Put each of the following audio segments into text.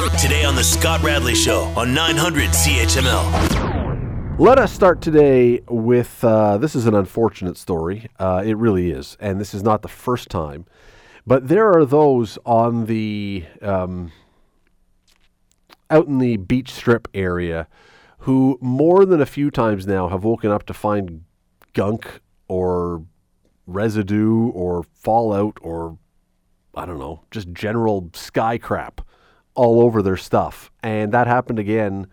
Today on The Scott Radley Show on 900 CHML. Let us start today with uh, this is an unfortunate story. Uh, it really is. And this is not the first time. But there are those on the um, out in the beach strip area who more than a few times now have woken up to find gunk or residue or fallout or I don't know, just general sky crap all over their stuff. And that happened again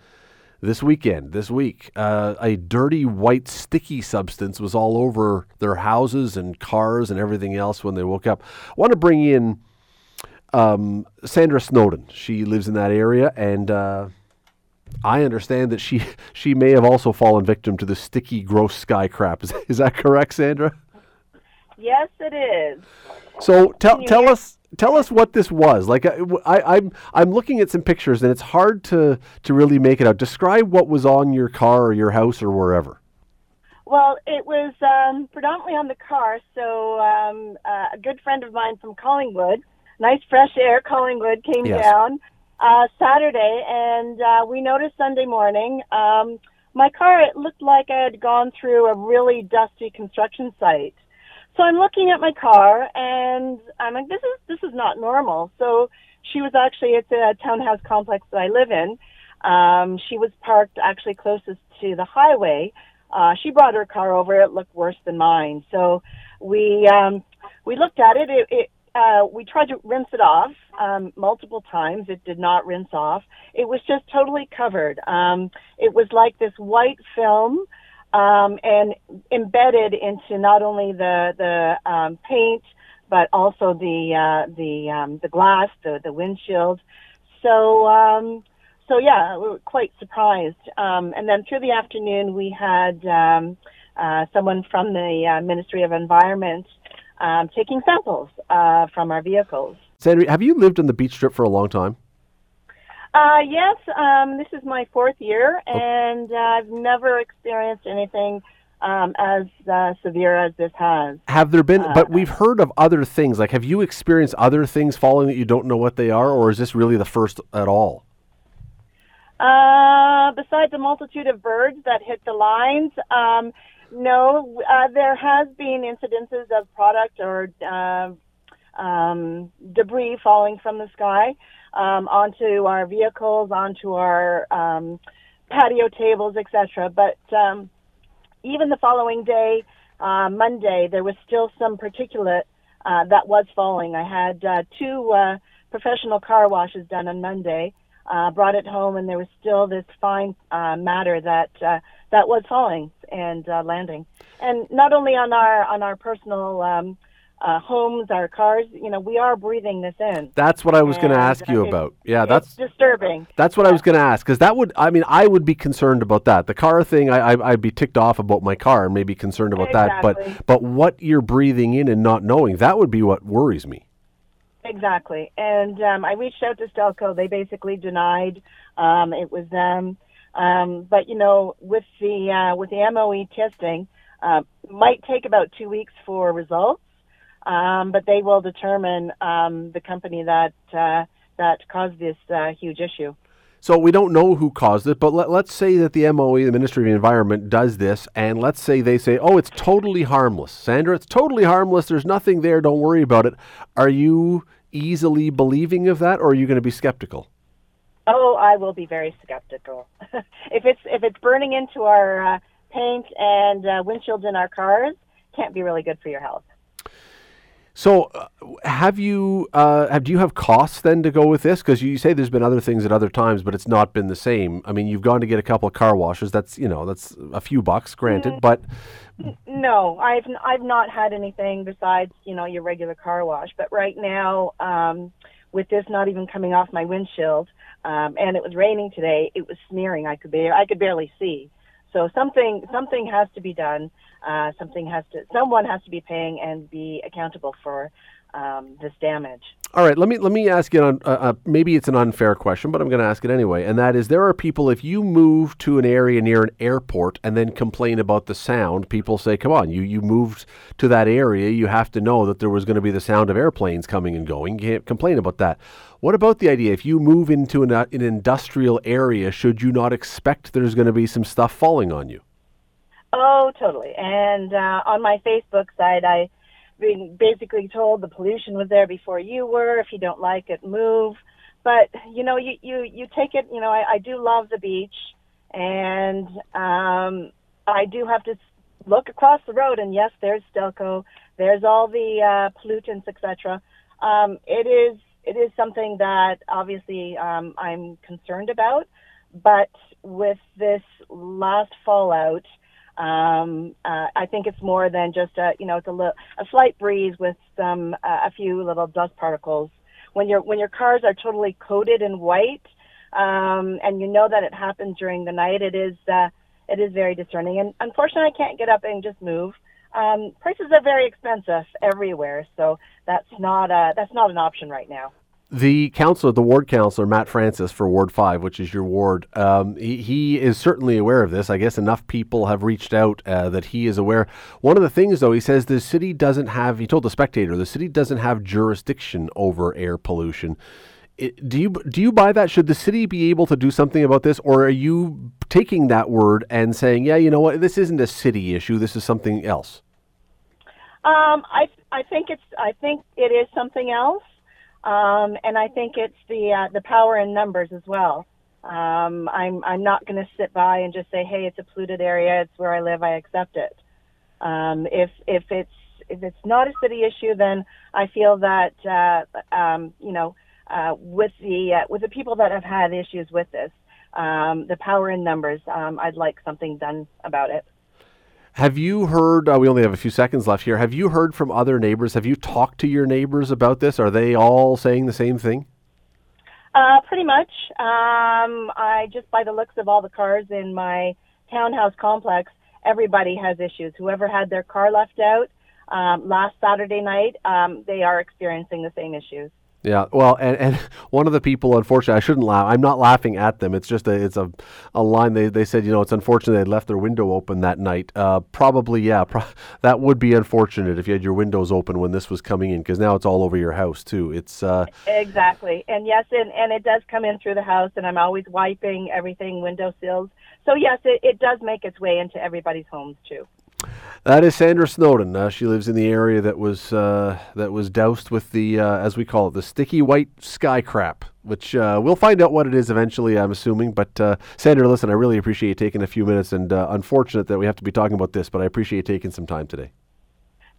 this weekend, this week. Uh, a dirty white sticky substance was all over their houses and cars and everything else when they woke up. I want to bring in um, Sandra Snowden. She lives in that area, and uh, I understand that she she may have also fallen victim to the sticky, gross sky crap. Is, is that correct, Sandra? Yes, it is. So tell tell us tell us what this was. Like I, I, I'm I'm looking at some pictures, and it's hard to to really make it out. Describe what was on your car or your house or wherever. Well, it was um, predominantly on the car. So um, uh, a good friend of mine from Collingwood, nice fresh air, Collingwood, came Yes. down uh, Saturday, and uh, we noticed Sunday morning. Um, my car, it looked like I had gone through a really dusty construction site. So I'm looking at my car, and I'm like, this is this is not normal. So she was actually it's a townhouse complex that I live in. Um, she was parked actually closest to the highway. Uh, she brought her car over. It looked worse than mine. So we um, we looked at it. It, it uh, we tried to rinse it off um, multiple times. It did not rinse off. It was just totally covered. Um, it was like this white film um, and embedded into not only the the um, paint but also the uh, the um, the glass, the the windshield. So um, so yeah, we were quite surprised. Um, and then through the afternoon, we had um, uh, someone from the uh, Ministry of Environment taking samples uh, from our vehicles. Sandra, have you lived on the beach strip for a long time? Uh, yes, um, this is my fourth year, and uh, I've never experienced anything um, as uh, severe as this has. Have there been? but we've heard of other things. Like, have you experienced other things falling that you don't know what they are, or is this really the first at all? Uh, besides a multitude of birds that hit the lines, um, no, uh, there has been incidences of product or uh, um, debris falling from the sky um, onto our vehicles, onto our um, patio tables, etc. But um, even the following day, uh, Monday, there was still some particulate uh, that was falling. I had uh, two uh, professional car washes done on Monday. Uh, brought it home, and there was still this fine uh, matter that uh, that was falling and uh, landing, and not only on our on our personal um, uh, homes, our cars. You know, we are breathing this in. That's what I was going to ask you about. Yeah, that's disturbing. that's what I was going to ask because that would. I mean, I would be concerned about that. The car thing, I, I I'd be ticked off about my car and maybe concerned about that. But but what you're breathing in and not knowing, that would be what worries me. Exactly. And um, I reached out to Stelco. They basically denied um, it was them. Um, but you know, with the uh, with the MOE testing, uh, might take about two weeks for results. Um, but they will determine um, the company that uh, that caused this uh, huge issue. So we don't know who caused it, but let, let's say that the MOE, the Ministry of the Environment, does this, and let's say they say, "Oh, it's totally harmless, Sandra. It's totally harmless. There's nothing there. Don't worry about it." Are you easily believing of that, or are you going to be skeptical? Oh, I will be very skeptical. if it's if it's burning into our uh, paint and uh, windshields in our cars, can't be really good for your health. So, uh, have you uh, have do you have costs then to go with this? Because you say there's been other things at other times, but it's not been the same. I mean, you've gone to get a couple of car washes. That's you know that's a few bucks, granted, but No, I've I've not had anything besides you know your regular car wash. But right now, um, with this not even coming off my windshield, um, and it was raining today, it was smearing. I could be I could barely see. So something something has to be done. Uh, something has to someone has to be paying and be accountable for um, this damage. All right, let me let me ask you. On, uh, uh, maybe it's an unfair question, but I'm going to ask it anyway. And that is, there are people. If you move to an area near an airport and then complain about the sound, people say, "Come on, you you moved to that area. You have to know that there was going to be the sound of airplanes coming and going. You can't complain about that." What about the idea if you move into an, uh, an industrial area, should you not expect there's going to be some stuff falling on you? Oh, totally. And uh, on my Facebook side, I been basically told the pollution was there before you were. If you don't like it, move. But you know, you you you take it. You know, I, I do love the beach, and um, I do have to look across the road, and yes, there's Stelco. There's all the uh, pollutants, etc. Um, it is it is something that obviously um, I'm concerned about. But with this last fallout, um, uh, I think it's more than just a, you know, it's a, li- a slight breeze with some, uh, a few little dust particles. When your when your cars are totally coated in white, um, and you know that it happens during the night, it is, uh, it is very discerning. And unfortunately, I can't get up and just move. Um, prices are very expensive everywhere, so that's not, uh, that's not an option right now the councilor, the ward councilor, Matt Francis for Ward 5, which is your ward, um, he, he, is certainly aware of this. I guess enough people have reached out uh, that he is aware. One of the things, though, he says the city doesn't have, he told the spectator, the city doesn't have jurisdiction over air pollution. It, do you do you buy that? Should the city be able to do something about this, or are you taking that word and saying, "Yeah, you know what? This isn't a city issue. This is something else." Um, I I think it's I think it is something else. Um, and I think it's the uh, the power in numbers as well. Um, I'm I'm not going to sit by and just say, hey, it's a polluted area, it's where I live, I accept it. Um, if if it's if it's not a city issue, then I feel that uh, um, you know uh, with the uh, with the people that have had issues with this, um, the power in numbers, um, I'd like something done about it. Have you heard? Uh, we only have a few seconds left here. Have you heard from other neighbors? Have you talked to your neighbors about this? Are they all saying the same thing? Uh, pretty much. Um, I just by the looks of all the cars in my townhouse complex, everybody has issues. Whoever had their car left out um, last Saturday night, um, they are experiencing the same issues. Yeah, well, and, and one of the people, unfortunately, I shouldn't laugh. I'm not laughing at them. It's just a it's a, a line. They they said, you know, it's unfortunate they left their window open that night. Uh, probably, yeah, pro- that would be unfortunate if you had your windows open when this was coming in, because now it's all over your house too. It's uh, exactly, and yes, and and it does come in through the house, and I'm always wiping everything, window sills. So yes, it, it does make its way into everybody's homes too. That is Sandra Snowden. Uh, she lives in the area that was uh, that was doused with the, uh, as we call it, the sticky white sky crap. Which uh, we'll find out what it is eventually. I'm assuming. But uh, Sandra, listen, I really appreciate you taking a few minutes, and uh, unfortunate that we have to be talking about this, but I appreciate you taking some time today.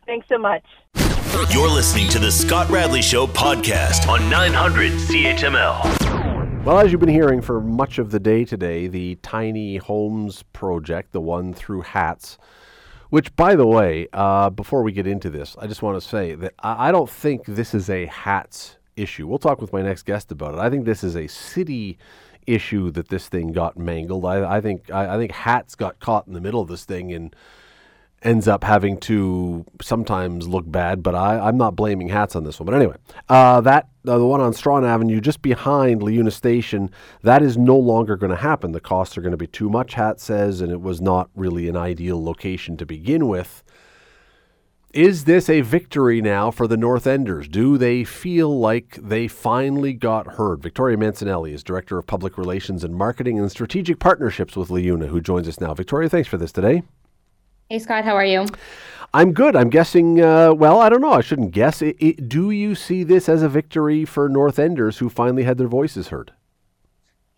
Thanks so much. You're listening to the Scott Radley Show podcast on 900 CHML. Well, as you've been hearing for much of the day today, the Tiny Homes project, the one through HATS which, by the way, uh, before we get into this, I just want to say that I, don't think this is a HATS issue. We'll talk with my next guest about it. I think this is a city issue that this thing got mangled. I, I think I, I, think HATS got caught in the middle of this thing and ends up having to sometimes look bad, but I, am not blaming HATS on this one. But anyway, uh, that the one on Strachan Avenue, just behind LiUNA Station, that is no longer going to happen. The costs are going to be too much, Hat says, and it was not really an ideal location to begin with. Is this a victory now for the North Enders? Do they feel like they finally got heard? Victoria Mancinelli is Director of Public Relations and Marketing and Strategic Partnerships with LiUNA, who joins us now. Victoria, thanks for this today. Hey, Scott, how are you? I'm good. I'm guessing, uh, well, I don't know. I shouldn't guess. It, it, do you see this as a victory for North Enders who finally had their voices heard?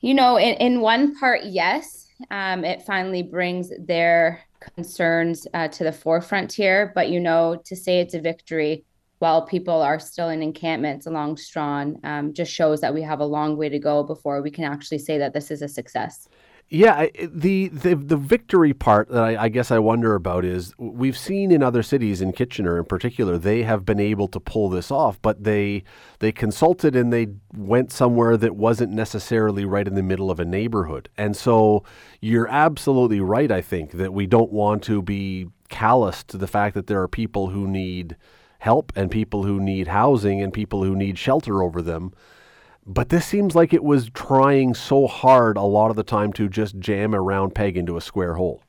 You know, in, in one part, yes. Um, it finally brings their concerns uh, to the forefront here. But, you know, to say it's a victory while people are still in encampments along Strachan um, just shows that we have a long way to go before we can actually say that this is a success. Yeah, the, the the victory part that I, I, guess I wonder about is we've seen in other cities, in Kitchener in particular, they have been able to pull this off, but they they consulted and they went somewhere that wasn't necessarily right in the middle of a neighborhood, and so you're absolutely right. I think that we don't want to be callous to the fact that there are people who need help and people who need housing and people who need shelter over them. But this seems like it was trying so hard a lot of the time to just jam a round peg into a square hole.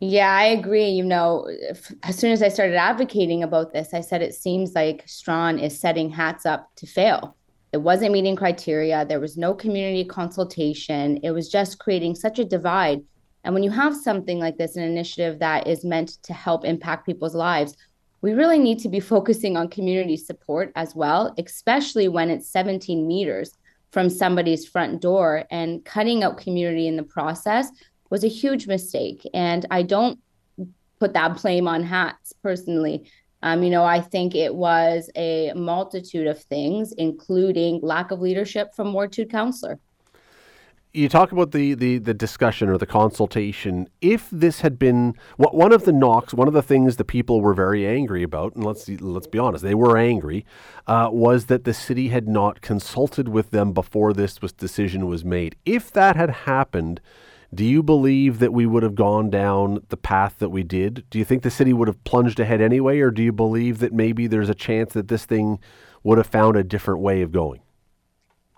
Yeah, I agree. You know, if, as soon as I started advocating about this, I said it seems like Strachan is setting HATS up to fail. It wasn't meeting criteria. There was no community consultation. It was just creating such a divide. And when you have something like this, an initiative that is meant to help impact people's lives, we really need to be focusing on community support as well, especially when it's 17 meters from somebody's front door and cutting out community in the process was a huge mistake. And I don't put that blame on HATS personally. Um, you know, I think it was a multitude of things, including lack of leadership from Ward 2 councillor. You talk about the, the, the discussion or the consultation. If this had been one of the knocks, one of the things the people were very angry about, and let's let's be honest, they were angry, uh, was that the city had not consulted with them before this was, decision was made. If that had happened, do you believe that we would have gone down the path that we did? Do you think the city would have plunged ahead anyway, or do you believe that maybe there's a chance that this thing would have found a different way of going?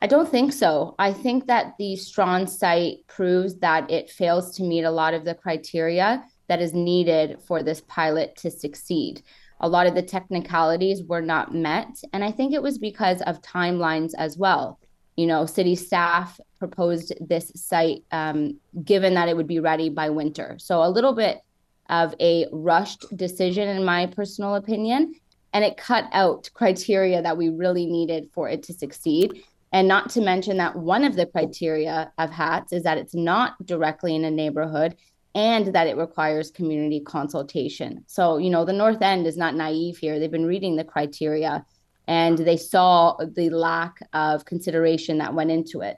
I don't think so. I think that the Strachan site proves that it fails to meet a lot of the criteria that is needed for this pilot to succeed. A lot of the technicalities were not met. And I think it was because of timelines as well. You know, city staff proposed this site um, given that it would be ready by winter. So a little bit of a rushed decision, in my personal opinion. And it cut out criteria that we really needed for it to succeed. And not to mention that one of the criteria of HATS is that it's not directly in a neighborhood and that it requires community consultation. So, you know, the North End is not naive here. They've been reading the criteria and they saw the lack of consideration that went into it.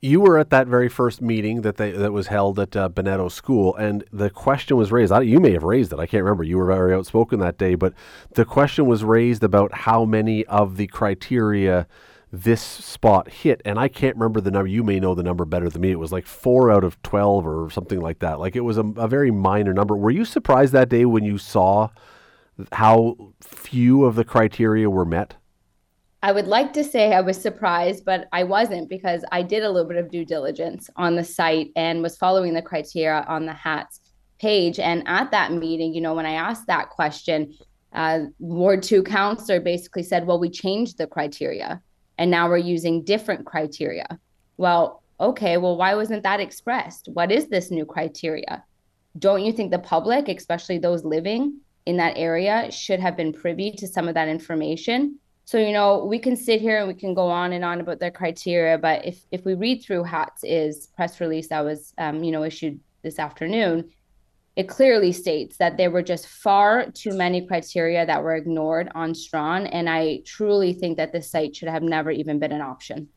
You were at that very first meeting that they that was held at uh, Bennetto School, and the question was raised. I, you may have raised it. I can't remember. You were very outspoken that day, but the question was raised about how many of the criteria this spot hit, and I can't remember the number. You may know the number better than me. It was like four out of twelve or something like that. Like it was a, a very minor number. Were you surprised that day when you saw how few of the criteria were met? I would like to say I was surprised, but I wasn't because I did a little bit of due diligence on the site and was following the criteria on the HATS page. And at that meeting, you know, when I asked that question, uh, Ward 2 counselor basically said, well, we changed the criteria and now we're using different criteria. Well, okay, well, why wasn't that expressed? What is this new criteria? Don't you think the public, especially those living in that area, should have been privy to some of that information? So, you know, we can sit here and we can go on and on about their criteria, but if if we read through HATS is press release that was, um, you know, issued this afternoon, it clearly states that there were just far too many criteria that were ignored on Strachan, and I truly think that this site should have never even been an option.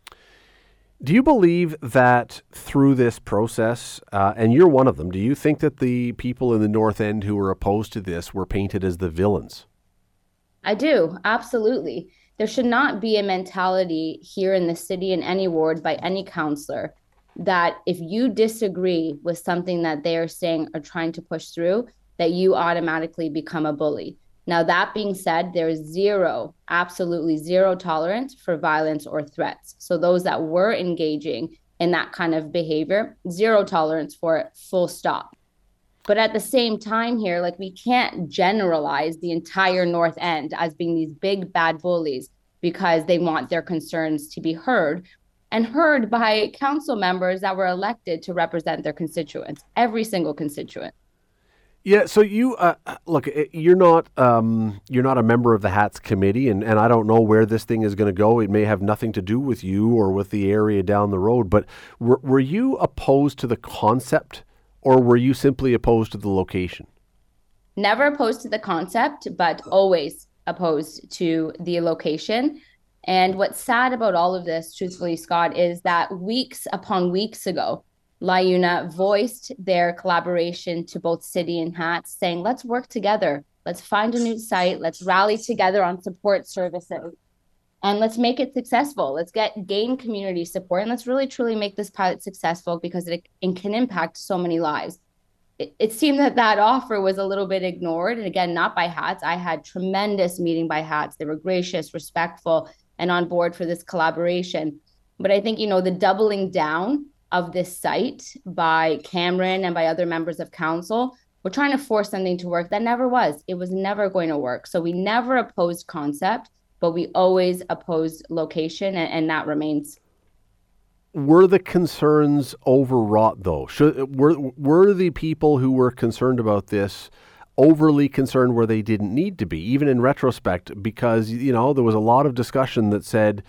Do you believe that through this process, uh, and you're one of them, do you think that the people in the North End who were opposed to this were painted as the villains? I do, absolutely. There should not be a mentality here in the city in any ward by any counselor that if you disagree with something that they are saying or trying to push through, that you automatically become a bully. Now, that being said, there is zero, absolutely zero tolerance for violence or threats. So, those that were engaging in that kind of behavior, zero tolerance for it, full stop. But at the same time, here, like we can't generalize the entire North End as being these big bad bullies because they want their concerns to be heard and heard by council members that were elected to represent their constituents, every single constituent. Yeah, so you uh, look. You're not um, you're not a member of the HATS committee, and, and I don't know where this thing is going to go. It may have nothing to do with you or with the area down the road. But were, were you opposed to the concept or were you simply opposed to the location? Never opposed to the concept, but always opposed to the location. And what's sad about all of this, truthfully, Scott, is that weeks upon weeks ago, LiUNA voiced their collaboration to both City and HATS, saying, let's work together. Let's find a new site. Let's rally together on support services and let's make it successful. Let's get gain community support and let's really truly make this pilot successful because it, it can impact so many lives. it, it seemed that that offer was a little bit ignored. And again, not by HATS. I had tremendous meeting by HATS. They were gracious, respectful, and on board for this collaboration. But I think, you know, the doubling down of this site by Cameron and by other members of council, we're trying to force something to work that never was. It was never going to work. So we never opposed concept, but we always opposed location, and, and that remains were the concerns overwrought though? Should, were were the people who were concerned about this overly concerned where they didn't need to be, even in retrospect? Because you know there was a lot of discussion that said,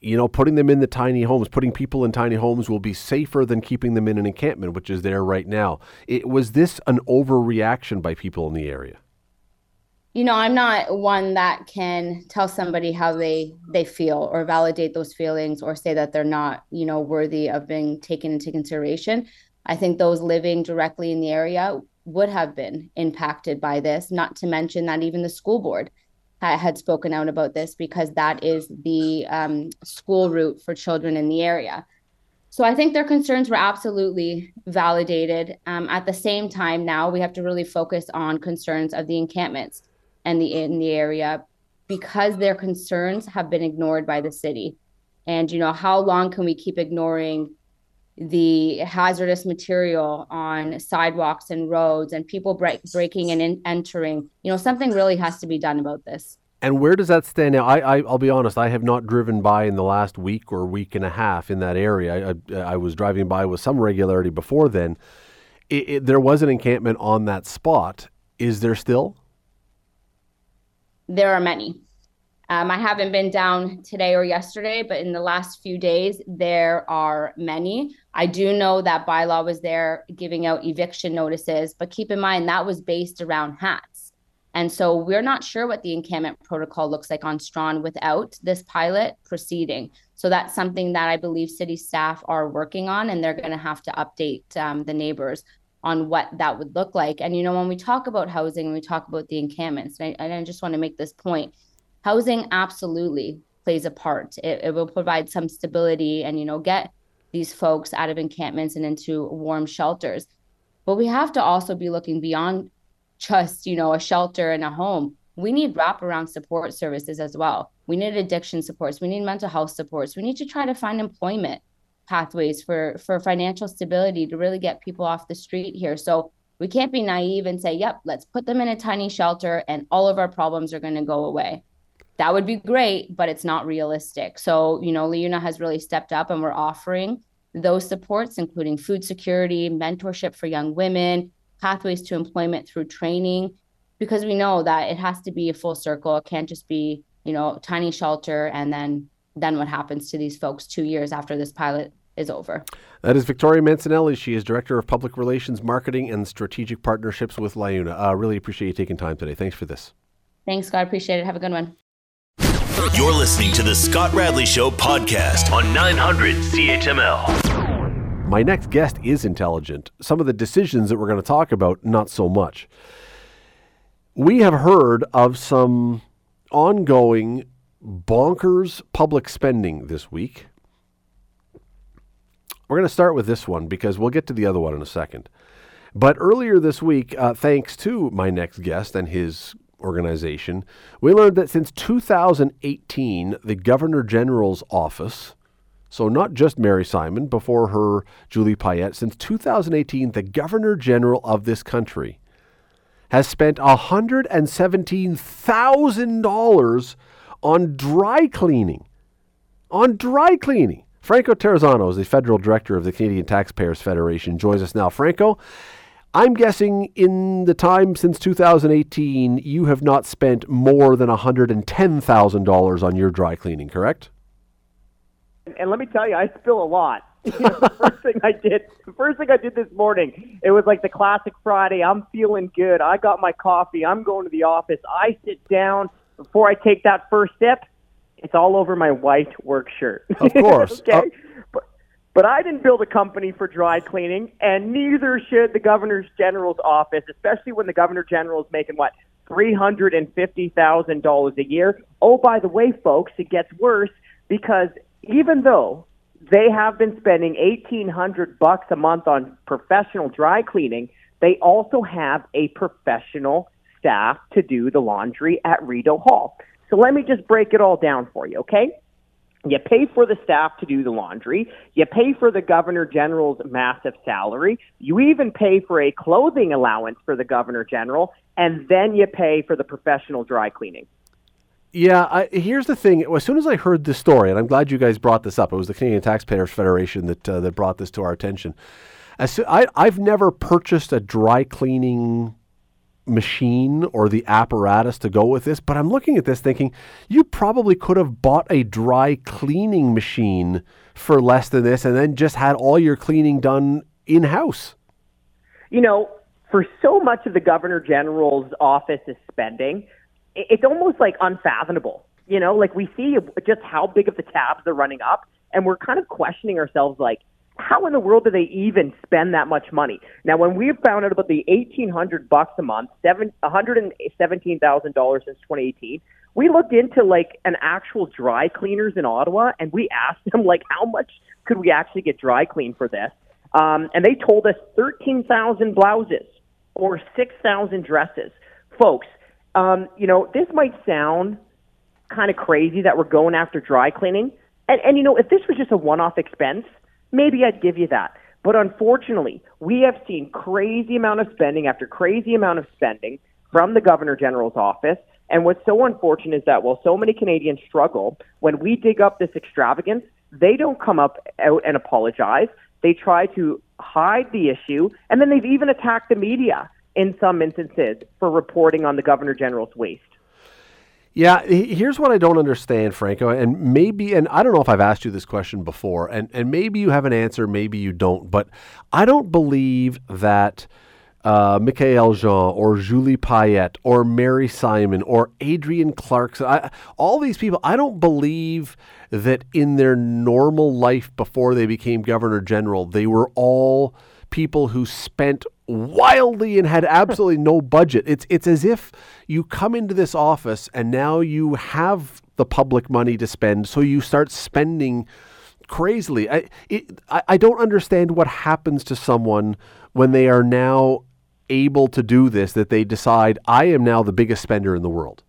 you know, putting them in the tiny homes, putting people in tiny homes will be safer than keeping them in an encampment, which is there right now. It was this an overreaction by people in the area? you know i'm not one that can tell somebody how they they feel or validate those feelings or say that they're not you know worthy of being taken into consideration i think those living directly in the area would have been impacted by this not to mention that even the school board had spoken out about this because that is the um, school route for children in the area so I think their concerns were absolutely validated. Um, at the same time, now we have to really focus on concerns of the encampments and the in the area because their concerns have been ignored by the city. And you know, how long can we keep ignoring the hazardous material on sidewalks and roads and people break, breaking and in, entering? You know, something really has to be done about this. And where does that stand now? I, I will be honest. I have not driven by in the last week or week and a half in that area. I, I, I was driving by with some regularity before then. It, it, there was an encampment on that spot. Is there still? there are many. Um, I haven't been down today or yesterday, but in the last few days, there are many. I do know that bylaw was there giving out eviction notices, but keep in mind that was based around HATS. And so we're not sure what the encampment protocol looks like on Strachan without this pilot proceeding. So that's something that I believe city staff are working on, and they're going to have to update um, the neighbors on what that would look like. And, you know, when we talk about housing we talk about the encampments, and I, and I just want to make this point housing absolutely plays a part. It, it will provide some stability and, you know, get these folks out of encampments and into warm shelters. But we have to also be looking beyond just, you know, a shelter and a home. We need wraparound support services as well. We need addiction supports. We need mental health supports. We need to try to find employment pathways for for financial stability to really get people off the street here. So we can't be naive and say, "Yep, let's put them in a tiny shelter and all of our problems are going to go away." That would be great, but it's not realistic. So, you know, LiUNA has really stepped up and we're offering those supports including food security, mentorship for young women, pathways to employment through training because we know that it has to be a full circle. It can't just be, you know, tiny shelter and then then what happens to these folks 2 years after this pilot is over. That is Victoria Mancinelli. She is Director of Public Relations, Marketing, and Strategic Partnerships with LiUNA. Uh, really appreciate you taking time today. Thanks for this. Thanks, Scott. Appreciate it. Have a good one. You're listening to the Scott Radley Show podcast on 900 CHML. My next guest is intelligent. Some of the decisions that we're going to talk about, not so much. We have heard of some ongoing bonkers public spending this week. We're going to start with this one because we'll get to the other one in a second. But earlier this week, uh, thanks to my next guest and his organization, we learned that since 2018, the Governor General's office, so not just Mary Simon, before her Julie Payette, since 2018, the Governor General of this country has spent $117,000 on dry cleaning. On dry cleaning. Franco Terrazzano is the federal director of the Canadian Taxpayers Federation. Joins us now. Franco, I'm guessing in the time since 2018, you have not spent more than $110,000 on your dry cleaning, correct? And let me tell you, I spill a lot. You know, the first thing I did, the first thing I did this morning, it was like the classic Friday. I'm feeling good. I got my coffee. I'm going to the office. I sit down before I take that first step it's all over my white work shirt. Of course. okay. Uh, but, I didn't build a company for dry cleaning, and neither should the Governor's General's office, especially when the Governor General is making what three hundred and fifty thousand dollars a year. Oh, by the way, folks, it gets worse because even though they have been spending eighteen hundred bucks a month on professional dry cleaning, they also have a professional staff to do the laundry at Rideau Hall. So let me just break it all down for you, okay? You pay for the staff to do the laundry. You pay for the governor general's massive salary. You even pay for a clothing allowance for the governor general, and then you pay for the professional dry cleaning. Yeah, I, here's the thing. As soon as I heard this story, and I'm glad you guys brought this up, it was the Canadian Taxpayers Federation that uh, that brought this to our attention. As so, I, I've never purchased a dry cleaning machine or the apparatus to go with this, but I'm looking at this thinking you probably could have bought a dry cleaning machine for less than this and then just had all your cleaning done in house. You know, for so much of the Governor General's office's spending, it's almost like unfathomable. You know, like we see just how big of the tabs are running up, and we're kind of questioning ourselves like, how in the world do they even spend that much money? Now, when we found out about the eighteen hundred bucks a month, seven hundred and seventeen thousand dollars since 2018, we looked into like an actual dry cleaners in Ottawa, and we asked them like how much could we actually get dry cleaned for this, um, and they told us thirteen thousand blouses or six thousand dresses, folks. Um, you know, this might sound kind of crazy that we're going after dry cleaning, and and you know, if this was just a one-off expense maybe I'd give you that. But unfortunately, we have seen crazy amount of spending after crazy amount of spending from the Governor General's office. And what's so unfortunate is that while so many Canadians struggle, when we dig up this extravagance, they don't come up out and apologize. They try to hide the issue, and then they've even attacked the media in some instances for reporting on the Governor General's waste. Yeah, here's what I don't understand, Franco, and maybe, and I don't know if I've asked you this question before, and, and maybe you have an answer, maybe you don't, but I don't believe that uh, Michaëlle Jean or Julie Payette or Mary Simon or Adrienne Clarkson, I, all these people, I don't believe that in their normal life before they became Governor General, they were all people who spent wildly and had absolutely no budget. It's it's as if you come into this office and now you have the public money to spend, so you start spending crazily. I it, I, I don't understand what happens to someone when they are now able to do this that they decide I am now the biggest spender in the world.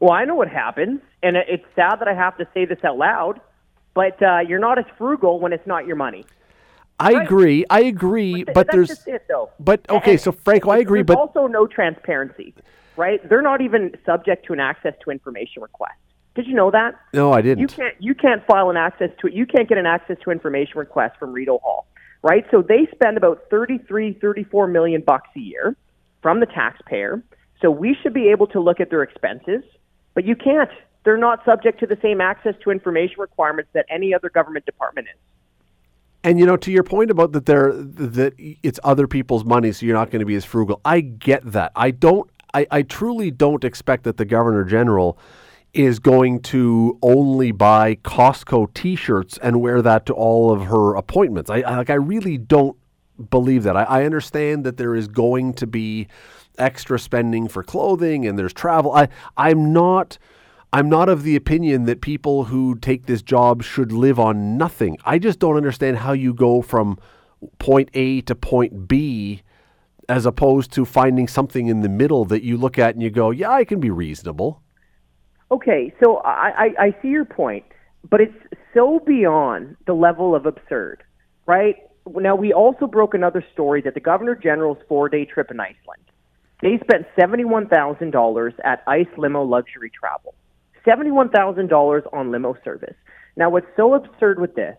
Well, I know what happens, and it's sad that I have to say this out loud, but uh, you're not as frugal when it's not your money. I right. agree. I agree, but, but there's it, though. But okay, and, so Franco, I agree, but also no transparency, right? They're not even subject to an access to information request. Did you know that? No, I didn't. You can't you can't file an access to it. You can't get an access to information request from Rideau Hall, right? So they spend about 33, 34 million bucks a year from the taxpayer. So we should be able to look at their expenses, but you can't. They're not subject to the same access to information requirements that any other government department is. And you know, to your point about that, there that it's other people's money, so you're not going to be as frugal. I get that. I don't. I, I truly don't expect that the governor general is going to only buy Costco T-shirts and wear that to all of her appointments. I, I like. I really don't believe that. I, I understand that there is going to be extra spending for clothing and there's travel. I I'm not I'm not of the opinion that people who take this job should live on nothing. I just don't understand how you go from point A to point B as opposed to finding something in the middle that you look at and you go, yeah, I can be reasonable. Okay, so I, I, I see your point, but it's so beyond the level of absurd, right? Now, we also broke another story that the Governor General's four day trip in Iceland, they spent $71,000 at Ice Limo Luxury Travel. $71,000 on limo service. Now, what's so absurd with this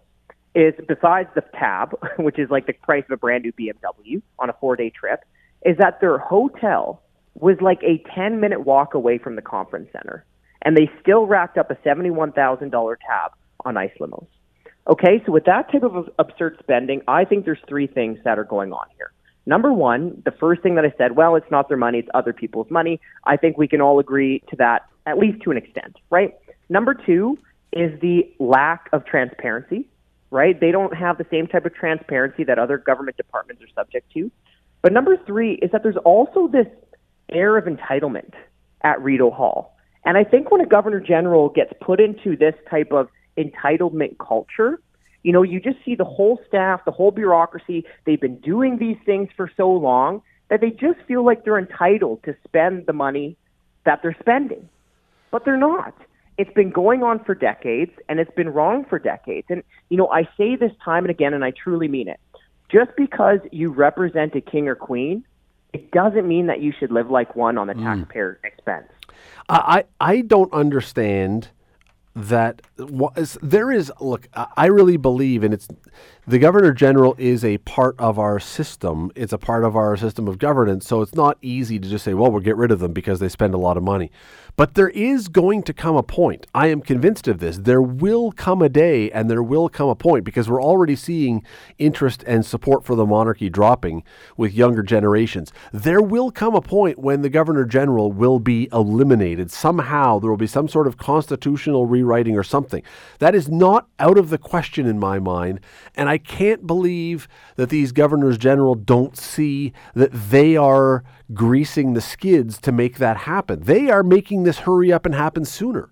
is besides the tab, which is like the price of a brand new BMW on a four day trip, is that their hotel was like a 10 minute walk away from the conference center. And they still racked up a $71,000 tab on ice limos. Okay, so with that type of absurd spending, I think there's three things that are going on here. Number one, the first thing that I said, well, it's not their money, it's other people's money. I think we can all agree to that at least to an extent, right? Number two is the lack of transparency, right? They don't have the same type of transparency that other government departments are subject to. But number three is that there's also this air of entitlement at Rideau Hall. And I think when a governor general gets put into this type of entitlement culture, you know, you just see the whole staff, the whole bureaucracy, they've been doing these things for so long that they just feel like they're entitled to spend the money that they're spending. But they're not. It's been going on for decades and it's been wrong for decades. And, you know, I say this time and again, and I truly mean it. Just because you represent a king or queen, it doesn't mean that you should live like one on the mm. taxpayer expense. I, I I don't understand that there is look I I really believe and it's the governor general is a part of our system. It's a part of our system of governance. So it's not easy to just say well we'll get rid of them because they spend a lot of money. But there is going to come a point. I am convinced of this. There will come a day and there will come a point because we're already seeing interest and support for the monarchy dropping with younger generations. There will come a point when the governor general will be eliminated. Somehow there will be some sort of constitutional rewriting or something. That is not out of the question in my mind and i can't believe that these governors general don't see that they are greasing the skids to make that happen they are making this hurry up and happen sooner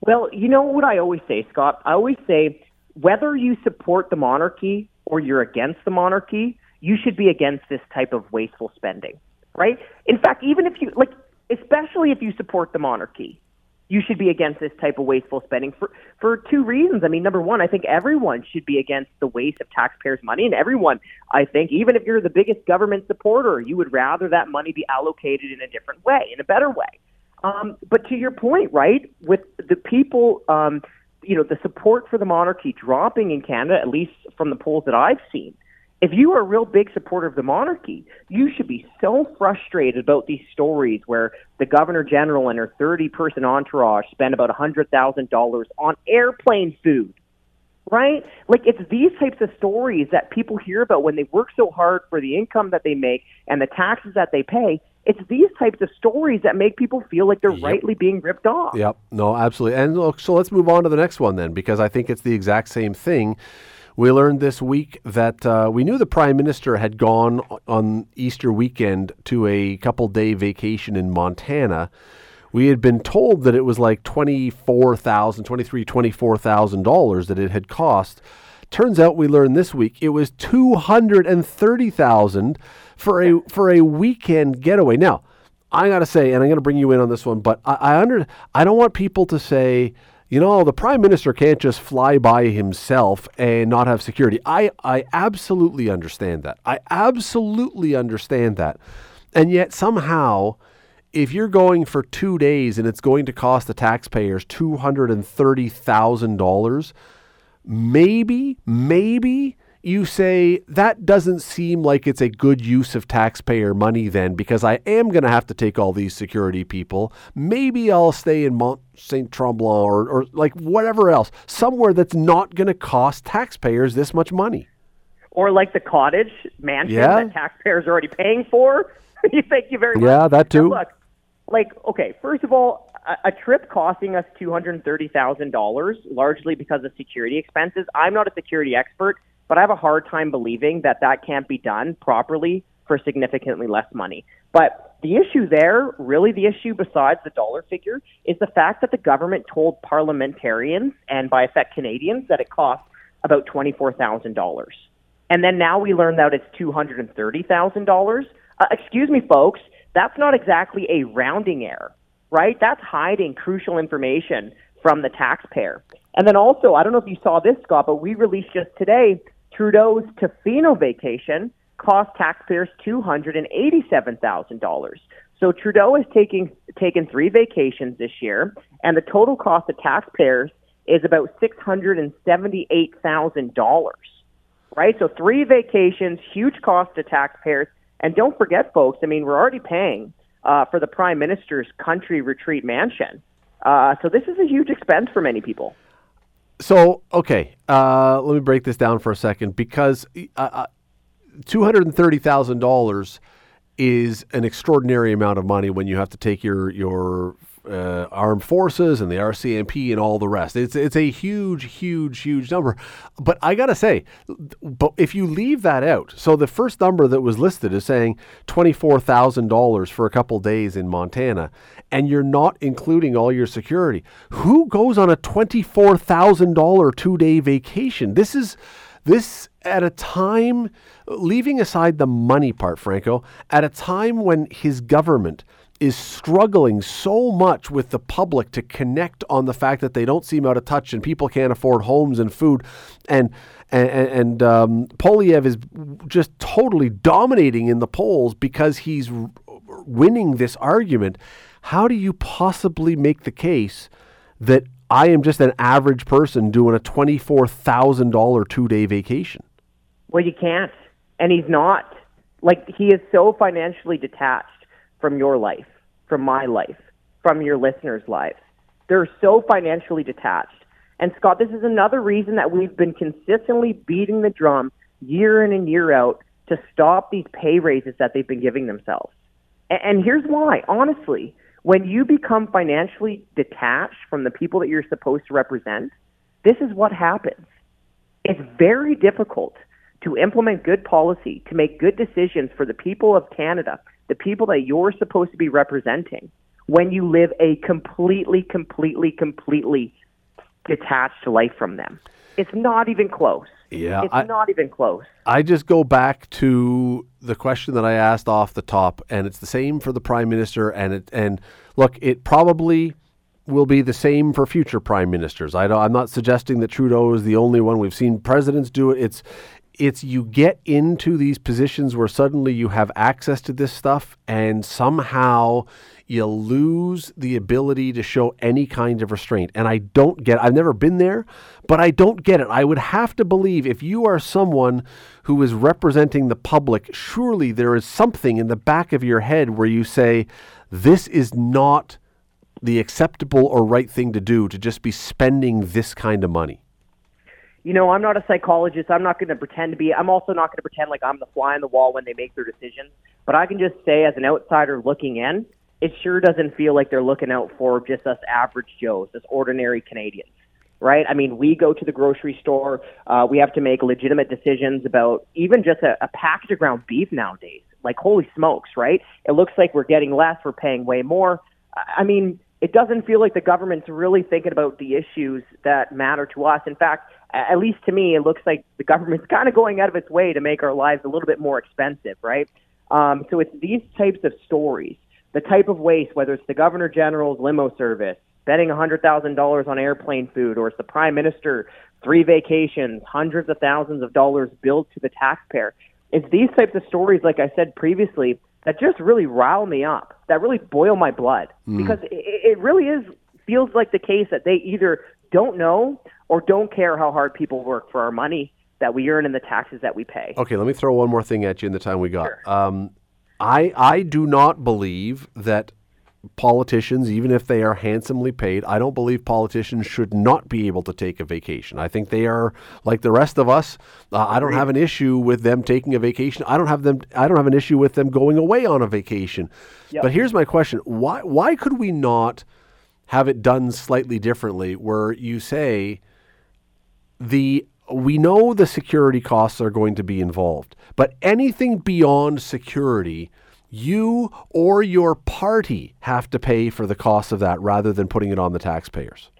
Well, you know what I always say, Scott? I always say whether you support the monarchy or you're against the monarchy, you should be against this type of wasteful spending, right? In fact, even if you like especially if you support the monarchy, you should be against this type of wasteful spending for for two reasons. I mean, number one, I think everyone should be against the waste of taxpayers' money, and everyone, I think, even if you're the biggest government supporter, you would rather that money be allocated in a different way, in a better way. Um, but to your point, right, with the people, um, you know, the support for the monarchy dropping in Canada, at least from the polls that I've seen, if you are a real big supporter of the monarchy, you should be so frustrated about these stories where the governor general and her 30 person entourage spend about $100,000 on airplane food. Right? Like it's these types of stories that people hear about when they work so hard for the income that they make and the taxes that they pay. It's these types of stories that make people feel like they're rightly being ripped off. Yep. No, absolutely. And look, so let's move on to the next one then, because I think it's the exact same thing. We learned this week that uh, we knew the prime minister had gone on Easter weekend to a couple day vacation in Montana. We had been told that it was like $24,000, $23,000, $24,000 that it had cost. Turns out we learned this week it was 230,000 for a for a weekend getaway. Now, I got to say and I'm going to bring you in on this one, but I, I under I don't want people to say you know, the prime minister can't just fly by himself and not have security. I, I absolutely understand that. I absolutely understand that. And yet, somehow, if you're going for two days and it's going to cost the taxpayers $230,000, maybe, maybe you say that doesn't seem like it's a good use of taxpayer money then because I am going to have to take all these security people. Maybe I'll stay in Mont Saint Tremblant or, or like whatever else, somewhere that's not going to cost taxpayers this much money. Or like the cottage mansion Yeah. that taxpayers are already paying for. you thank you very much. Yeah, that too. Now, look, like okay, first of all, a, a trip costing us two hundred thirty thousand dollars, largely because of security expenses. I'm not a security expert, but I have a hard time believing that that can't be done properly for significantly less money. But the issue there, really the issue besides the dollar figure, is the fact that the government told parliamentarians and by effect Canadians that it cost about $24,000. And then now we learn that it's $230,000. Uh, excuse me, folks, that's not exactly a rounding error, right? That's hiding crucial information from the taxpayer. And then also, I don't know if you saw this, Scott, but we released just today Trudeau's Tofino vacation cost taxpayers $287,000. So Trudeau is taking taken three vacations this year, and the total cost to taxpayers is about $678,000 right? So three vacations, huge cost to taxpayers. And don't forget, folks, I mean, we're already paying uh, for the prime minister's country retreat mansion. Uh, so this is a huge expense for many people. So, okay, uh, let me break this down for a second because uh, uh, $230,000 is an extraordinary amount of money when you have to take your your uh, armed forces and the RCMP and all the rest. It's it's a huge, huge, huge number. But I gotta say, but if you leave that out, so the first number that was listed is saying twenty four thousand dollars for a couple days in Montana, and you're not including all your security. Who goes on a twenty four thousand dollar two day vacation? This is This at a time, leaving aside the money part, Franco, at a time when his government is struggling so much with the public to connect on the fact that they don't seem out of touch and people can't afford homes and food, and and, and um, Poilievre is just totally dominating in the polls because he's winning this argument. How do you possibly make the case that I am just an average person doing a $24,000 two day vacation. Well, you can't. And he's not. Like, he is so financially detached from your life, from my life, from your listeners' lives. They're so financially detached. And Scott, this is another reason that we've been consistently beating the drum year in and year out to stop these pay raises that they've been giving themselves. And here's why, honestly when you become financially detached from the people that you're supposed to represent, this is what happens. It's very difficult to implement good policy, to make good decisions for the people of Canada, the people that you're supposed to be representing, when you live a completely, completely, completely detached life from them. It's not even close. Yeah, it's I, not even close. I just go back to the question that I asked off the top, and it's the same for the prime minister. And it and look, it probably will be the same for future prime ministers. I am not suggesting that Trudeau is the only one. We've seen presidents do it. It's it's you get into these positions where suddenly you have access to this stuff, and somehow you lose the ability to show any kind of restraint. And I don't get I've never been there, but I don't get it. I would have to believe if you are someone who is representing the public, surely there is something in the back of your head where you say, this is not the acceptable or right thing to do to just be spending this kind of money. You know, I'm not a psychologist. I'm not going to pretend to be. I'm also not going to pretend like I'm the fly on the wall when they make their decisions. But I can just say, as an outsider looking in, it sure doesn't feel like they're looking out for just us average Joes, us ordinary Canadians, right? I mean, we go to the grocery store, uh, we have to make legitimate decisions about even just a, a package of ground beef nowadays. Like, holy smokes, right? It looks like we're getting less, we're paying way more. I mean, it doesn't feel like the government's really thinking about the issues that matter to us. In fact, at least to me, it looks like the government's kind of going out of its way to make our lives a little bit more expensive, right? Um, so it's these types of stories the type of waste, whether it's the Governor General's limo service, spending $100,000 on airplane food, or it's the Prime Minister, three vacations, hundreds of thousands of dollars billed to the taxpayer. It's these types of stories, like I said previously, that just really rile me up, that really boil my blood, mm. because it, it really is feels like the case that they either don't know or don't care how hard people work for our money that we earn and the taxes that we pay. Okay, let me throw one more thing at you in the time we got. Sure. Um, I I do not believe that politicians, even if they are handsomely paid, I don't believe politicians should not be able to take a vacation. I think they are like the rest of us. Uh, I don't have an issue with them taking a vacation. I don't have them. I don't have an issue with them going away on a vacation. Yep. But here's my question: Why why could we not have it done slightly differently, where you say the we know the security costs are going to be involved, but anything beyond security, you or your party have to pay for the cost of that rather than putting it on the taxpayers.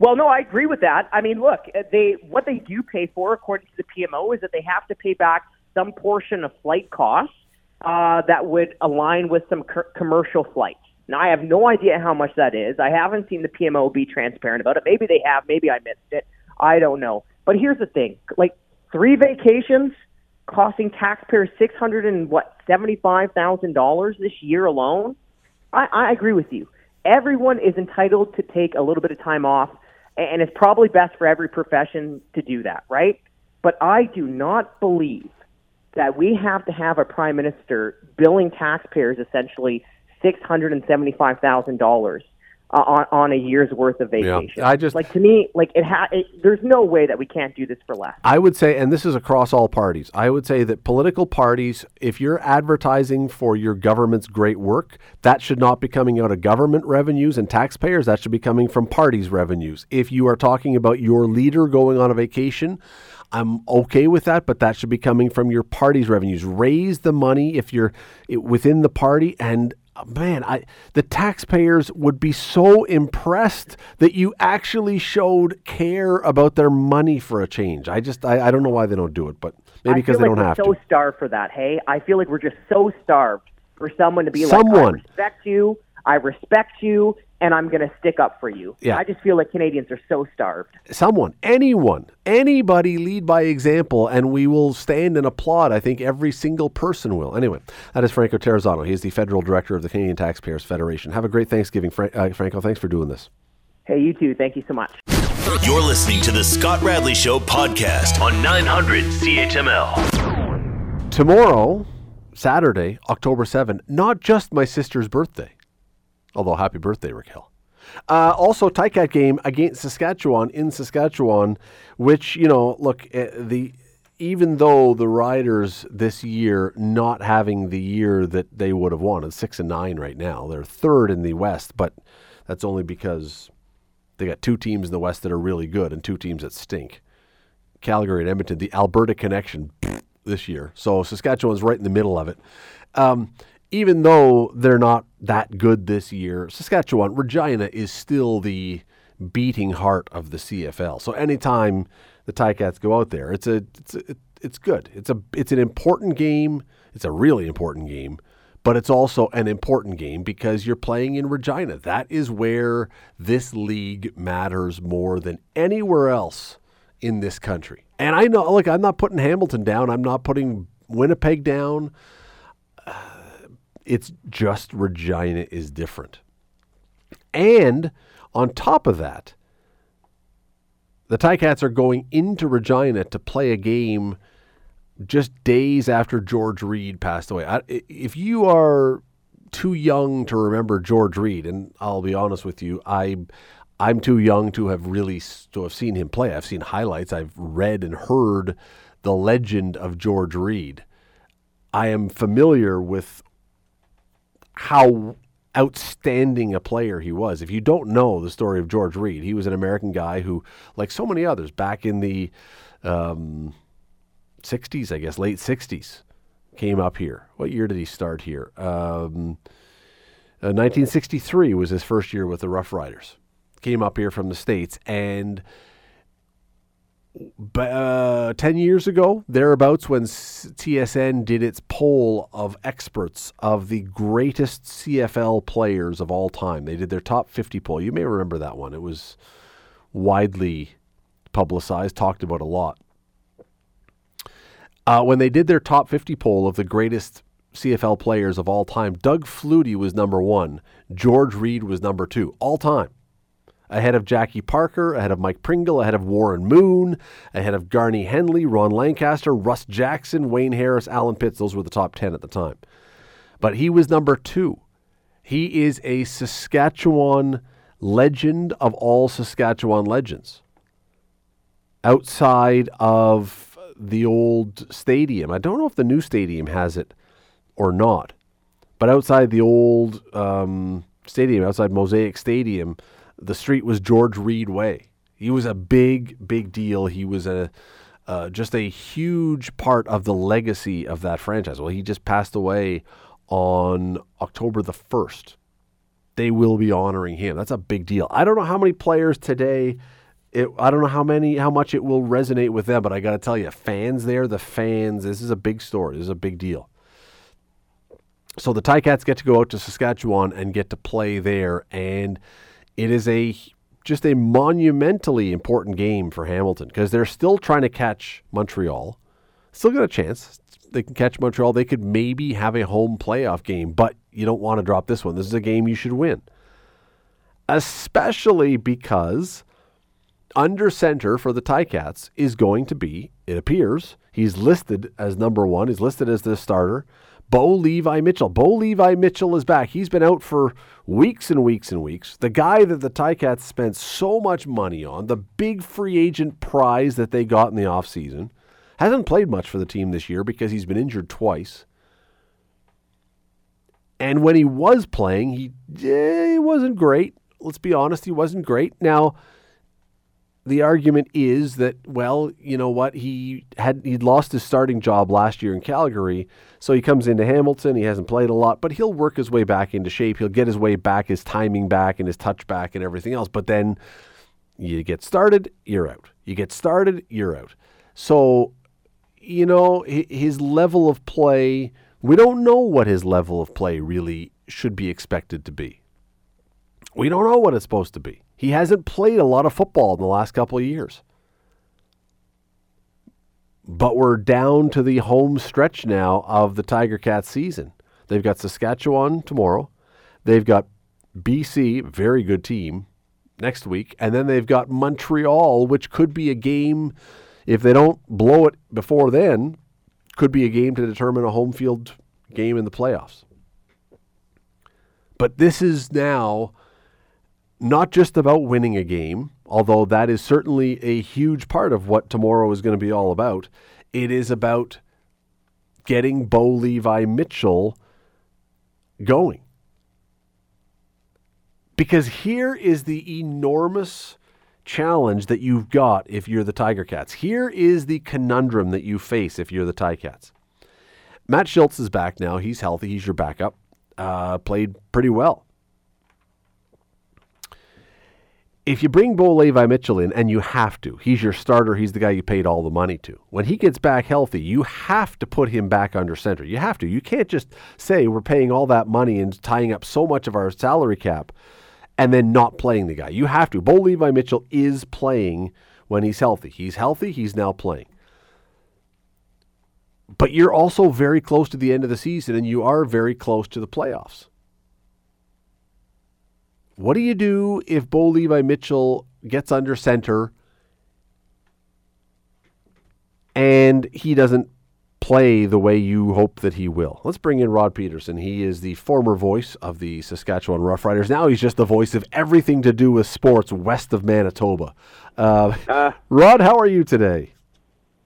Well, no, I agree with that. I mean, look, they what they do pay for, according to the PMO, is that they have to pay back some portion of flight costs uh, that would align with some co- commercial flights. Now, I have no idea how much that is. I haven't seen the PMO be transparent about it. Maybe they have. Maybe I missed it. I don't know. But here's the thing: like three vacations costing taxpayers six hundred and what seventy five thousand dollars this year alone. I, I agree with you. Everyone is entitled to take a little bit of time off, and it's probably best for every profession to do that, right? But I do not believe that we have to have a prime minister billing taxpayers essentially six hundred and seventy five thousand dollars uh, on, on a year's worth of vacation. Yeah, I just like to me, like it, ha- it, There's no way that we can't do this for less. I would say, and this is across all parties. I would say that political parties, if you're advertising for your government's great work, that should not be coming out of government revenues and taxpayers. That should be coming from parties' revenues. If you are talking about your leader going on a vacation. I'm okay with that, but that should be coming from your party's revenues. Raise the money if you're within the party and man, I the taxpayers would be so impressed that you actually showed care about their money for a change. I just I, I don't know why they don't do it, but maybe because they like don't have to. we're have so to. starved for that. Hey, I feel like we're just so starved for someone to be like, Someone. I respect you, I respect you, and I'm going to stick up for you. Yeah. I just feel like Canadians are so starved. Someone, anyone, anybody lead by example, and we will stand and applaud. I think every single person will. Anyway, that is Franco Terrazzano. He is the federal director of the Canadian Taxpayers Federation. Have a great Thanksgiving, Fra- uh, Franco. Thanks for doing this. Hey, you too. Thank you so much. You're listening to the Scott Radley Show podcast on 900 CHML. Tomorrow, Saturday, October 7, not just my sister's birthday, although happy birthday, Raquel. Uh, also, Ticat game against Saskatchewan in Saskatchewan, which you know, look uh, the even though the Riders this year not having the year that they would have wanted, six and nine right now, they're third in the West, but that's only because they got two teams in the West that are really good and two teams that stink. Calgary and Edmonton, the Alberta connection this year. So Saskatchewan's right in the middle of it. Um, even though they're not that good this year, Saskatchewan, Regina is still the beating heart of the CFL. So anytime the Ticats go out there, it's a it's a, it's good. It's a it's an important game. It's a really important game, but it's also an important game because you're playing in Regina. That is where this league matters more than anywhere else in this country. And I know, look, I'm not putting Hamilton down. I'm not putting Winnipeg down. It's just Regina is different. And on top of that, the Ticats are going into Regina to play a game just days after George Reed passed away. I, if you are too young to remember George Reed, and I'll be honest with you, I I'm too young to have really to have seen him play. I've seen highlights. I've read and heard the legend of George Reed. I am familiar with how outstanding a player he was. If you don't know the story of George Reed, he was an American guy who, like so many others, back in the um, 60s, I guess, late 60s, came up here. What year did he start here? Um, uh, 1963 was his first year with the Rough Riders. Came up here from the States and uh, 10 years ago, thereabouts, when TSN did its poll of experts of the greatest CFL players of all time, they did their top 50 poll. You may remember that one. It was widely publicized, talked about a lot. Uh, when they did their top 50 poll of the greatest CFL players of all time, Doug Flutie was number one. George Reed was number two, all time ahead of Jackie Parker, ahead of Mike Pringle, ahead of Warren Moon, ahead of Garney Henley, Ron Lancaster, Russ Jackson, Wayne Harris, Allen Pitts. Those were the top 10 at the time. But he was number two. He is a Saskatchewan legend of all Saskatchewan legends. Outside of the old stadium, I don't know if the new stadium has it or not, but outside the old um, stadium, outside Mosaic Stadium, the street was George Reed Way. He was a big, big deal. He was a uh, just a huge part of the legacy of that franchise. Well, he just passed away on October the first. They will be honoring him. That's a big deal. I don't know how many players today. It, I don't know how many, how much it will resonate with them, but I got to tell you, fans there, the fans, this is a big story. This is a big deal. So the Ticats get to go out to Saskatchewan and get to play there, and it is a just a monumentally important game for Hamilton because they're still trying to catch Montreal. Still got a chance. They can catch Montreal. They could maybe have a home playoff game, but you don't want to drop this one. This is a game you should win. Especially because under center for the Ticats is going to be, it appears, he's listed as number one. He's listed as the starter. Bo Levi Mitchell. Bo Levi Mitchell is back. He's been out for weeks and weeks and weeks. The guy that the Ticats spent so much money on, the big free agent prize that they got in the offseason, hasn't played much for the team this year because he's been injured twice. And when he was playing, he, eh, he wasn't great. Let's be honest, he wasn't great. Now, the argument is that well, you know what, he had he'd lost his starting job last year in Calgary, so he comes into Hamilton. He hasn't played a lot, but he'll work his way back into shape. He'll get his way back, his timing back, and his touch back, and everything else. But then you get started, you're out. You get started, you're out. So, you know, his level of play. We don't know what his level of play really should be expected to be. We don't know what it's supposed to be. He hasn't played a lot of football in the last couple of years. But we're down to the home stretch now of the Tiger Cats season. They've got Saskatchewan tomorrow. They've got BC, very good team, next week. And then they've got Montreal, which could be a game, if they don't blow it before then, could be a game to determine a home field game in the playoffs. But this is now not just about winning a game, although that is certainly a huge part of what tomorrow is going to be all about. It is about getting Bo Levi Mitchell going. Because here is the enormous challenge that you've got if you're the Tiger Cats. Here is the conundrum that you face if you're the Ticats. Matt Shiltz is back now. He's healthy. He's your backup. Uh, played pretty well. If you bring Bo Levi Mitchell in, and you have to, he's your starter, he's the guy you paid all the money to. When he gets back healthy, you have to put him back under center. You have to. You can't just say we're paying all that money and tying up so much of our salary cap and then not playing the guy. You have to. Bo Levi Mitchell is playing when he's healthy. He's healthy, he's now playing. But you're also very close to the end of the season, and you are very close to the playoffs. What do you do if Bo Levi Mitchell gets under center and he doesn't play the way you hope that he will? Let's bring in Rod Pedersen. He is the former voice of the Saskatchewan Roughriders. Now he's just the voice of everything to do with sports west of Manitoba. Uh, uh, Rod, how are you today?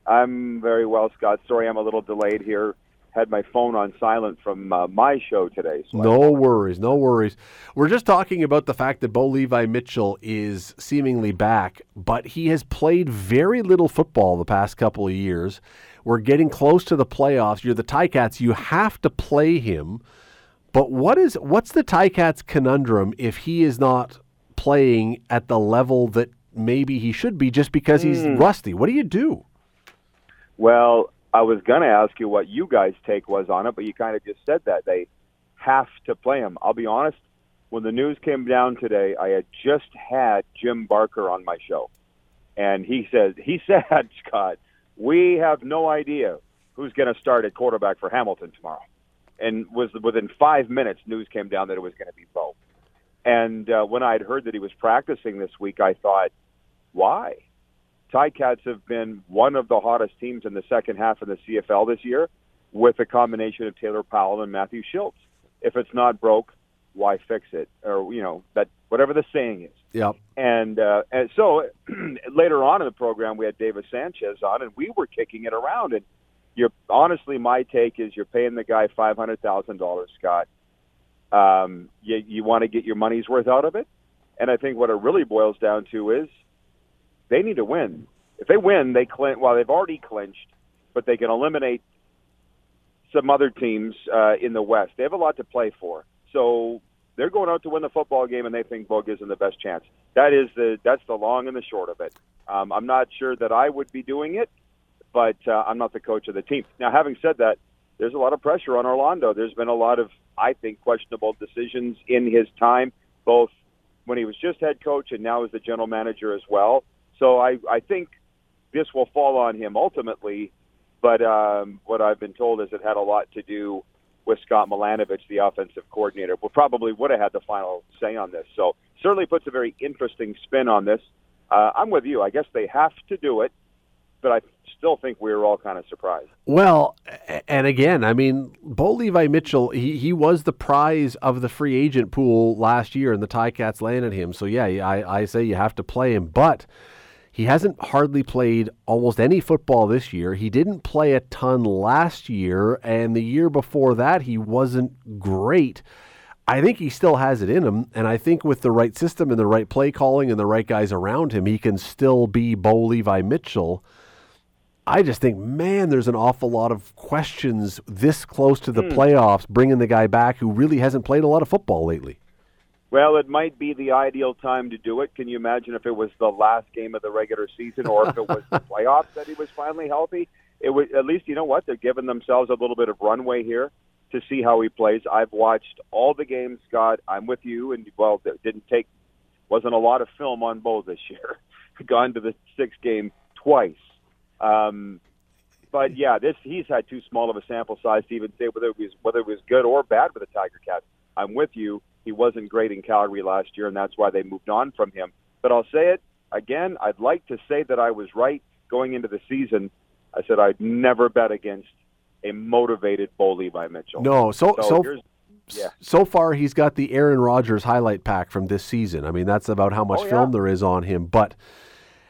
I'm very well, Scott. Sorry I'm a little delayed here had my phone on silent from uh, my show today. So no worries, no worries. We're just talking about the fact that Bo Levi Mitchell is seemingly back, but he has played very little football the past couple of years. We're getting close to the playoffs. You're the Ticats. You have to play him. But what is what's the Ticats conundrum if he is not playing at the level that maybe he should be just because he's mm. rusty? What do you do? Well, I was going to ask you what you guys' take was on it, but you kind of just said that they have to play him. I'll be honest. When the news came down today, I had just had Jim Barker on my show, and he said he said Scott, we have no idea who's going to start at quarterback for Hamilton tomorrow, and was within five minutes news came down that it was going to be Bo. And uh, when I had heard that he was practicing this week, I thought, why? Ticats have been one of the hottest teams in the second half of the CFL this year with a combination of Taylor Powell and Matthew Shiltz. If it's not broke, why fix it? Or, you know, that whatever the saying is. Yeah. And uh, and so later on in the program we had David Sanchez on and we were kicking it around and you're honestly my take is you're paying the guy five hundred thousand dollars, Scott. Um, you you want to get your money's worth out of it, and I think what it really boils down to is they need to win. If they win, they clinch. Well, they've already clinched, but they can eliminate some other teams uh, in the West. They have a lot to play for. So they're going out to win the football game, and they think Bo them the best chance. That is the that's the long and the short of it. Um, I'm not sure that I would be doing it, but uh, I'm not the coach of the team. Now, having said that, there's a lot of pressure on Orlando. There's been a lot of, I think, questionable decisions in his time, both when he was just head coach and now as the general manager as well. So I, I think this will fall on him ultimately. But um, what I've been told is it had a lot to do with Scott Milanovich, the offensive coordinator, who probably would have had the final say on this. So certainly puts a very interesting spin on this. Uh, I'm with you. I guess they have to do it, but I still think we were all kind of surprised. Well, and again, I mean, Bo Levi Mitchell, he, he was the prize of the free agent pool last year, and the Ticats landed him. So yeah, I, I say you have to play him, but he hasn't hardly played almost any football this year. He didn't play a ton last year, and the year before that, he wasn't great. I think he still has it in him, and I think with the right system and the right play calling and the right guys around him, he can still be Bo Levi Mitchell. I just think, man, there's an awful lot of questions this close to the hmm. playoffs, bringing the guy back who really hasn't played a lot of football lately. Well, it might be the ideal time to do it. Can you imagine if it was the last game of the regular season, or if it was the playoffs that he was finally healthy? It would at least you know what they're giving themselves a little bit of runway here to see how he plays. I've watched all the games, Scott. I'm with you, and well, it didn't take wasn't a lot of film on Bo this year. Gone to the six game twice. Um, but yeah, this he's had too small of a sample size to even say whether it was whether it was good or bad for the Tiger Cats. I'm with you. He wasn't great in Calgary last year, and that's why they moved on from him. But I'll say it again. I'd like to say that I was right going into the season. I said I'd never bet against a motivated Bo Levi Mitchell. No, so So so yeah. so far he's got the Aaron Rodgers highlight pack from this season. I mean, that's about how much Oh, yeah. film there is on him. But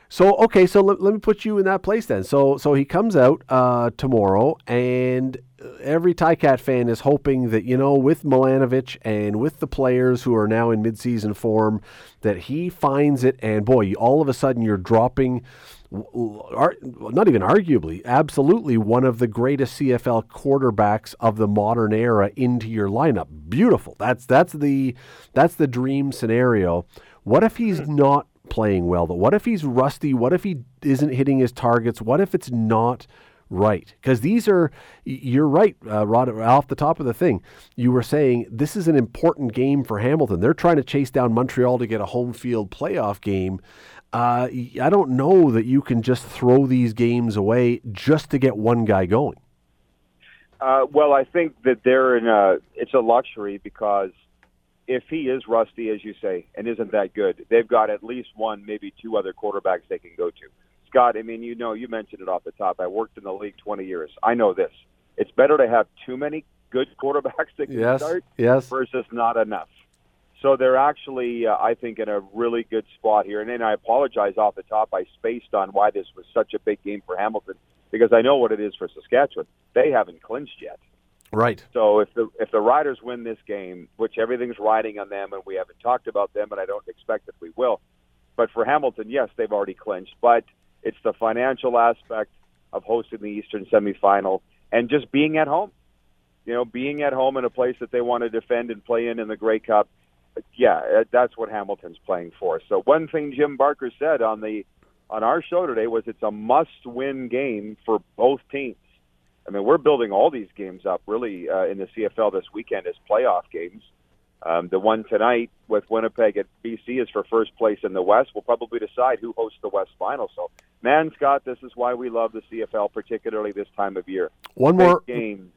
so okay, so let, let me put you in that place then. So so he comes out uh, tomorrow, and every Ticat fan is hoping that you know with Milanovich and with the players who are now in midseason form, that he finds it. And boy, all of a sudden you're dropping, not even arguably, absolutely one of the greatest CFL quarterbacks of the modern era into your lineup. Beautiful. That's that's the that's the dream scenario. What if he's hmm. not playing well? What if he's rusty? What if he isn't hitting his targets? What if it's not right? Because these are, you're right, uh, Rod. Off the top of the thing, you were saying this is an important game for Hamilton. They're trying to chase down Montreal to get a home field playoff game. Uh, I don't know that you can just throw these games away just to get one guy going. Uh, well, I think that they're in a it's a luxury because if he is rusty, as you say, and isn't that good, they've got at least one, maybe two other quarterbacks they can go to. Scott, I mean, you know, you mentioned it off the top. I worked in the league 20 years. I know this. It's better to have too many good quarterbacks that can Yes, start yes. versus not enough. So they're actually, uh, I think, in a really good spot here. And then I apologize off the top. I spaced on why this was such a big game for Hamilton because I know what it is for Saskatchewan. They haven't clinched yet. Right. So if the if the Riders win this game, which everything's riding on them, and we haven't talked about them, and I don't expect that we will. But for Hamilton, yes, they've already clinched. But it's the financial aspect of hosting the Eastern semifinal and just being at home. You know, being at home in a place that they want to defend and play in in the Grey Cup. Yeah, uh, that's what Hamilton's playing for. So one thing Jim Barker said on the on our show today was it's a must-win game for both teams. I mean, we're building all these games up really uh, in the CFL this weekend as playoff games. Um, the one tonight with Winnipeg at BC is for first place in the West. We'll probably decide who hosts the West final. So, man, Scott, this is why we love the CFL, particularly this time of year. One Big more games.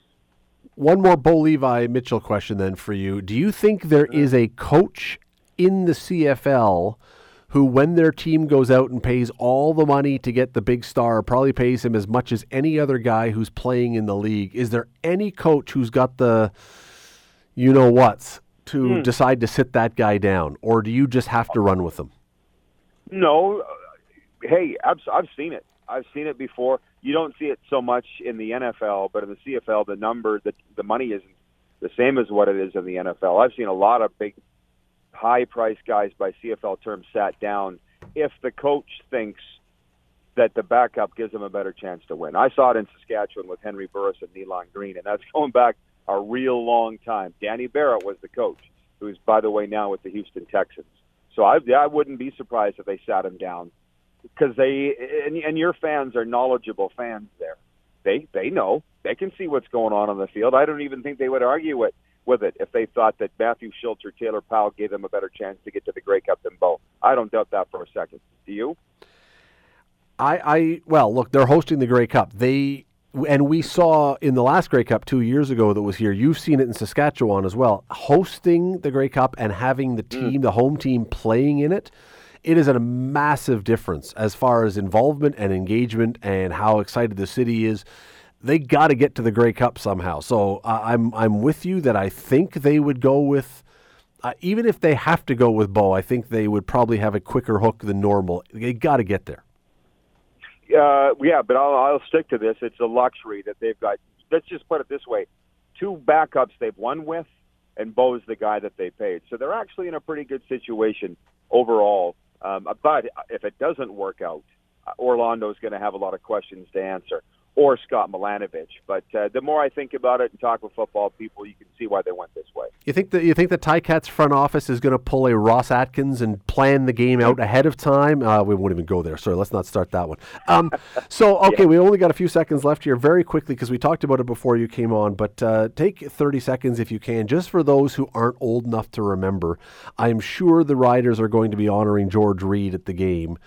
One more Bo Levi Mitchell question then for you. Do you think there is a coach in the CFL who, when their team goes out and pays all the money to get the big star, probably pays him as much as any other guy who's playing in the league? Is there any coach who's got the you know what's to decide to sit that guy down? Or do you just have to run with them? No, uh, hey, I've, I've seen it. I've seen it before. You don't see it so much in the NFL, but in the CFL, the number, the the money isn't the same as what it is in the NFL. I've seen a lot of big, high-priced guys by CFL terms sat down if the coach thinks that the backup gives them a better chance to win. I saw it in Saskatchewan with Henry Burris and Nealon Greene, and that's going back a real long time. Danny Barrett was the coach, who's by the way now with the Houston Texans. So I, I wouldn't be surprised if they sat him down because they and, and your fans are knowledgeable fans there. They they know they can see what's going on on the field. I don't even think they would argue with with it if they thought that Matthew Shiltz or Taylor Powell gave them a better chance to get to the Grey Cup than Bo. I don't doubt that for a second. Do you? I, I well, look, they're hosting the Grey Cup. They and we saw in the last Grey Cup two years ago that was here. You've seen it in Saskatchewan as well. Hosting the Grey Cup and having the team, the home team, playing in it, it is a massive difference as far as involvement and engagement and how excited the city is. They got to get to the Grey Cup somehow. So uh, I'm I'm with you that I think they would go with. Uh, even if they have to go with Bo, I think they would probably have a quicker hook than normal. They got to get there. Uh, yeah, but I'll, I'll stick to this. It's a luxury that they've got. Let's just put it this way: two backups they've won with, and Bo's the guy that they paid. So they're actually in a pretty good situation overall. Um, but if it doesn't work out, Orlando's going to have a lot of questions to answer or Scott Milanovich. But uh, the more I think about it and talk with football people, you can see why they went this way. You think that you think the Ticats front office is going to pull a Ross Atkins and plan the game out ahead of time? Uh, we won't even go there. Sorry, let's not start that one. Um, so okay, yeah. we only got a few seconds left here. Very quickly, because we talked about it before you came on, but uh, take 30 seconds if you can, just for those who aren't old enough to remember. I'm sure the Riders are going to be honoring George Reed at the game.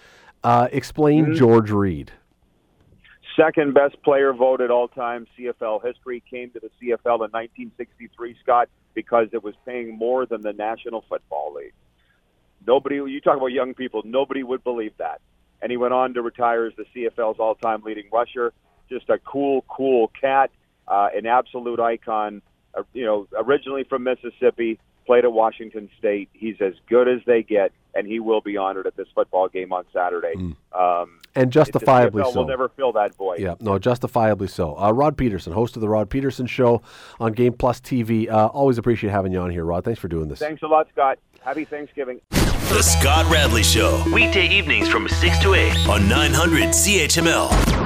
Uh, explain mm-hmm. George Reed second best player voted all time CFL history came to the CFL in 1963, Scott, because it was paying more than the National Football League. Nobody, you talk about young people, nobody would believe that. And he went on to retire as the CFL's all time leading rusher. Just a cool, cool cat, uh, an absolute icon. Uh, you know, originally from Mississippi, played at Washington State. He's as good as they get, and he will be honored at this football game on Saturday. Mm. Um, and justifiably so. We'll never fill that void. Yeah, no, justifiably so. Uh, Rod Pedersen, host of the Rod Pedersen Show on Game Plus TV. Uh, always appreciate having you on here, Rod. Thanks for doing this. Thanks a lot, Scott. Happy Thanksgiving. The Scott Radley Show, weekday evenings from 6 to 8 on 900 CHML.